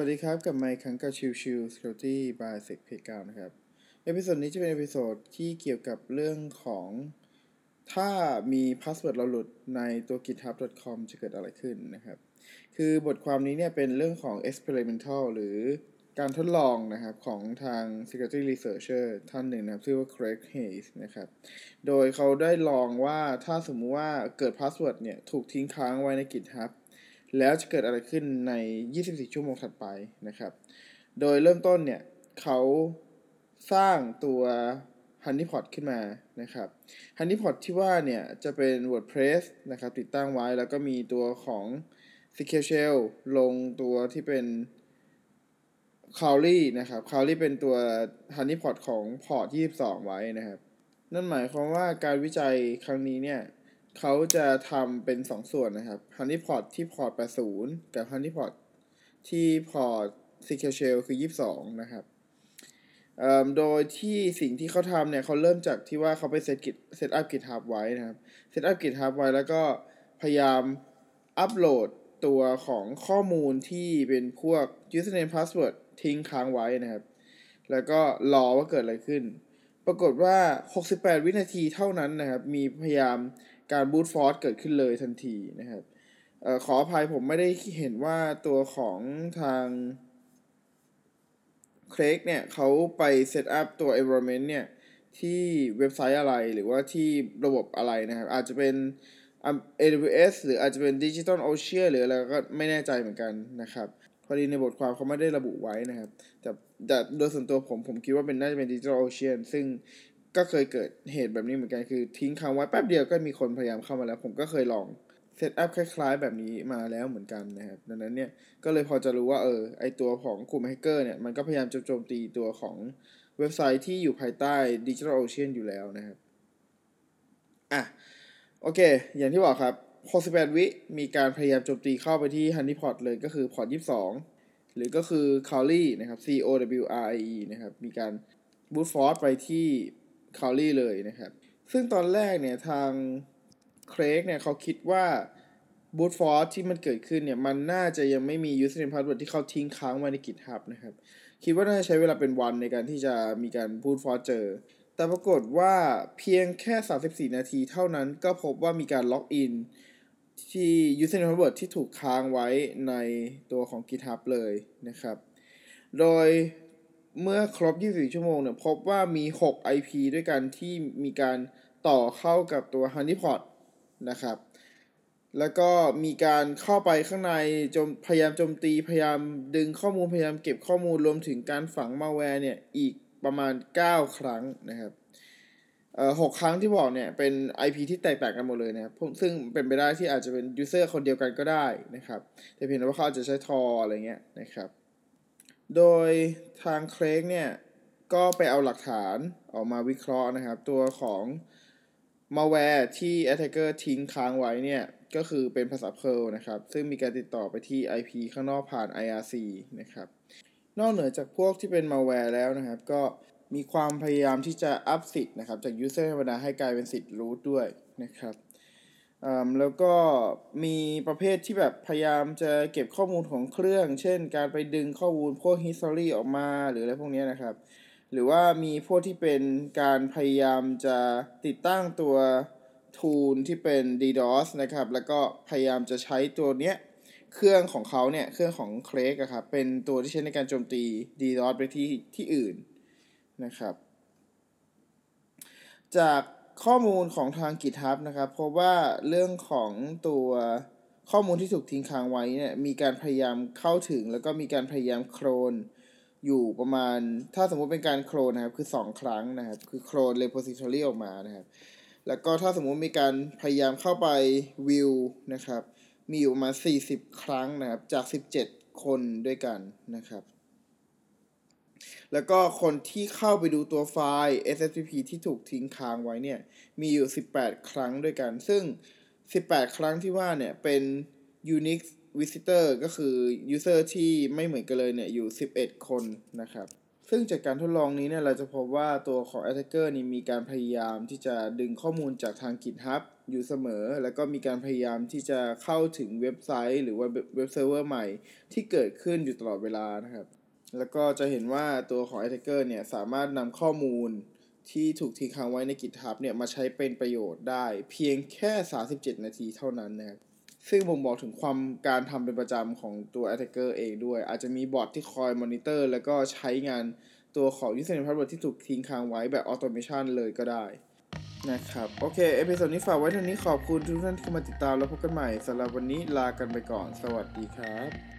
สวัสดีครับ กับไมค์คังกับชิวชิว Security by Sec p 9นะครับ episode นี้จะเป็น episode ที่เกี่ยวกับเรื่องของ ถ้ามี password เราหลุดในตัว github.com จะเกิดอะไรขึ้นนะครับ คือบทความนี้เนี่ยเป็นเรื่องของ experimental หรือการทดลองนะครับของทาง security researcher ท่านหนึ่งนะครับ ชื่อว่า Craig Hayes นะครับ โดยเขาได้ลองว่าถ้าสมมุติว่าเกิด password เนี่ยถูกทิ้งค้างไว้ใน GitHub แล้วจะเกิดอะไรขึ้นใน 24 ชั่วโมงถัดไปนะครับ โดยเริ่มต้นเนี่ยเขาสร้างตัว Honeypot ขึ้นมานะครับ Honeypot ที่ว่าเนี่ยจะเป็น WordPress นะครับติดตั้งไว้แล้วก็มีตัวของ Secure Shell ลงตัวที่เป็น c o w l y นะครับ c o w l y เป็นตัว Honeypot ของพอร์ต22 ไว้นะครับ นั่นหมายความว่าการวิจัยครั้งนี้เนี่ย เขาจะทำเป็น2ส่วนนะครับ Honeypot ที่ port 80กับ Honeypot ที่ port Secure Shell คือ22นะครับโดยที่สิ่งที่เขาทำเนี่ยเขาเริ่มจากที่ว่าเขาไปเซตกิจเซตอัพ GitHub ไว้นะครับเซตอัพ GitHub ไว้แล้วก็พยายามอัปโหลดตัวของข้อมูลที่เป็นพวก username password ทิ้งค้างไว้นะครับ แล้วก็รอว่าเกิดอะไรขึ้น ปรากฏว่า 68 วินาทีเท่านั้นนะครับ มีพยายาม การ brute force เกิดขึ้นเลยทันทีนะครับออขออภัยผมไม่ได้เห็นว่าตัวของทาง Craig เนี่ยเขาไป set up ตัว environment เนี่ย ที่เว็บไซต์อะไรหรือว่าที่ระบบอะไรนะครับ อาจจะเป็น AWS หรืออาจจะเป็น Digital Ocean หรืออะไรก็ไม่แน่ใจเหมือนกันนะครับ พอดีในบทความเขาไม่ได้ระบุไว้นะครับ แต่แต่โดยส่วนตัวผมผมคิดว่าเป็นน่าจะเป็น Digital Ocean ซึ่ง ก็เคยเกิดเหตุแบบนี้เหมือนกันคือ ทิ้งค้างไว้แป๊บเดียวก็มีคนพยายามเข้ามาแล้ว ผมก็เคยลอง set up คล้ายๆ แบบนี้มาแล้วเหมือนกันนะครับ ดังนั้นเนี่ยก็เลยพอจะรู้ว่าเออไอตัวของกลุ่มแฮกเกอร์เนี่ยมันก็พยายามโจมตีตัวของเว็บไซต์ที่อยู่ภายใต้ Digital Ocean อยู่แล้วนะครับอะโอเค อย่างที่บอกครับ 68 วิมีการพยายามโจมตีเข้าไปที่ Honeypot เลยก็คือพอร์ต22 หรือก็คือ c o w l y นะครับ C O W R I E นะครับ มีการ brute force ไปที่ Cowrie เลยนะครับ ซึ่งตอนแรกเนี่ยทางเครกเนี่ยเขาคิดว่า brute force ที่มันเกิดขึ้นเนี่ย มันน่าจะยังไม่มี username password ที่เขาทิ้งค้างไว้ใน GitHub นะครับ คิดว่าน่าจะใช้เวลาเป็นวันในการที่จะมีการ brute force เจอ แต่ปรากฏว่าเพียงแค่ 34 นาทีเท่านั้นก็พบว่ามีการล็อกอินที่ username password ที่ถูกค้างไว้ในตัวของ GitHub เลยนะครับ โดย เมื่อครบ 24 ชั่วโมงเนี่ยพบว่ามี 6 IP ด้วยกันที่มีการต่อเข้ากับตัว Honeypot นะครับ แล้วก็มีการเข้าไปข้างในจมพยายามโจมตีพยายามดึงข้อมูลพยายามเก็บข้อมูลรวมถึงการฝังมาแวร์เนี่ยอีกประมาณ 9 ครั้งนะครับเอ่อหครั้งที่บอกเนี่ยเป็น IP ที่แตกต่างกันหมดเลยนะครับซึ่งเป็นไปได้ที่อาจจะเป็นยูเซอร์คนเดียวกันก็ได้นะครับ แต่เพียงแต่ว่าเขาอาจจะใช้ทออะไรเงี้ยนะครับ โดยทางเครกเนี่ยก็ไปเอาหลักฐานออกมาวิเคราะห์นะครับ ตัวของ malware ที่ attacker ทิ้งค้างไว้เนี่ย ก็คือเป็นภาษา Perl นะครับ ซึ่งมีการติดต่อไปที่ IP ข้างนอกผ่าน IRC นะครับ นอกเหนือจากพวกที่เป็น malware แล้วนะครับ ก็มีความพยายามที่จะอัพสิทธิ์นะครับ จาก user ธรรมดาให้กลายเป็นสิทธิ์ root ด้วยนะครับ แล้วก็มีประเภทที่แบบพยายามจะเก็บข้อมูลของเครื่อง เช่น การไปดึงข้อมูลพวก history ออกมาหรืออะไรพวกนี้นะครับ หรือว่ามีพวกที่เป็นการพยายามจะติดตั้งตัว tool ที่เป็น DDoS นะครับ แล้วก็พยายามจะใช้ตัวเนี้ยเครื่องของเขาเนี่ยเครื่องของเครกอะครับเป็นตัวที่ใช้ในการโจมตี DDoS ไปที่ที่อื่นนะครับ จาก ข้อมูลของทาง GitHub นะครับพบว่าเรื่องของตัวข้อมูลที่ถูกทิ้งค้างไว้เนี่ยมีการพยายามเข้าถึง แล้วก็มีการพยายามโคลนอยู่ประมาณ ถ้าสมมุติเป็นการโคลนนะครับคือ 2 ครั้งนะครับ คือโคลน repository ออกมานะครับ แล้วก็ถ้าสมมุติมีการพยายามเข้าไปวิวนะครับ มีอยู่ประมาณ 40 ครั้งนะครับ จาก 17 คนด้วยกันนะครับ แล้วก็คนที่เข้าไปดูตัวไฟล์ SFTP ที่ถูกทิ้งค้างไว้เนี่ย มีอยู่ 18 ครั้งด้วยกัน ซึ่ง 18 ครั้งที่ว่าเนี่ย เป็น unique visitor ก็คือ user ที่ไม่เหมือนกันเลยเนี่ย อยู่ 11 คนนะครับ ซึ่งจากการทดลองนี้เนี่ย เราจะพบว่าตัวของ attacker นี่มีการพยายามที่จะดึงข้อมูลจากทาง GitHub อยู่เสมอ แล้วก็มีการพยายามที่จะเข้าถึงเว็บไซต์ หรือว่าเว็บเซิร์ฟเวอร์ใหม่ที่เกิดขึ้นอยู่ตลอดเวลานะครับ แล้วก็จะเห็นว่าตัวของ attacker เนี่ยสามารถนำข้อมูลที่ถูกทิ้งค้างไว้ใน GitHub เนี่ยมาใช้เป็นประโยชน์ได้ เพียงแค่ 37 นาทีเท่านั้นนะครับซึ่งบ่งบอกถึงความการทำเป็นประจำของตัว attacker เองด้วย อาจจะมีบอทที่คอยมอนิเตอร์ แล้วก็ใช้งานตัวของ username password ที่ถูกทิ้งค้างไว้แบบ automation เลยก็ได้นะครับ โอเค episode นี้ฝากไว้เท่านี้ขอบคุณทุกท่านที่มาติดตามแล้วพบกันใหม่สำหรับวันนี้ลากันไปก่อน สวัสดีครับ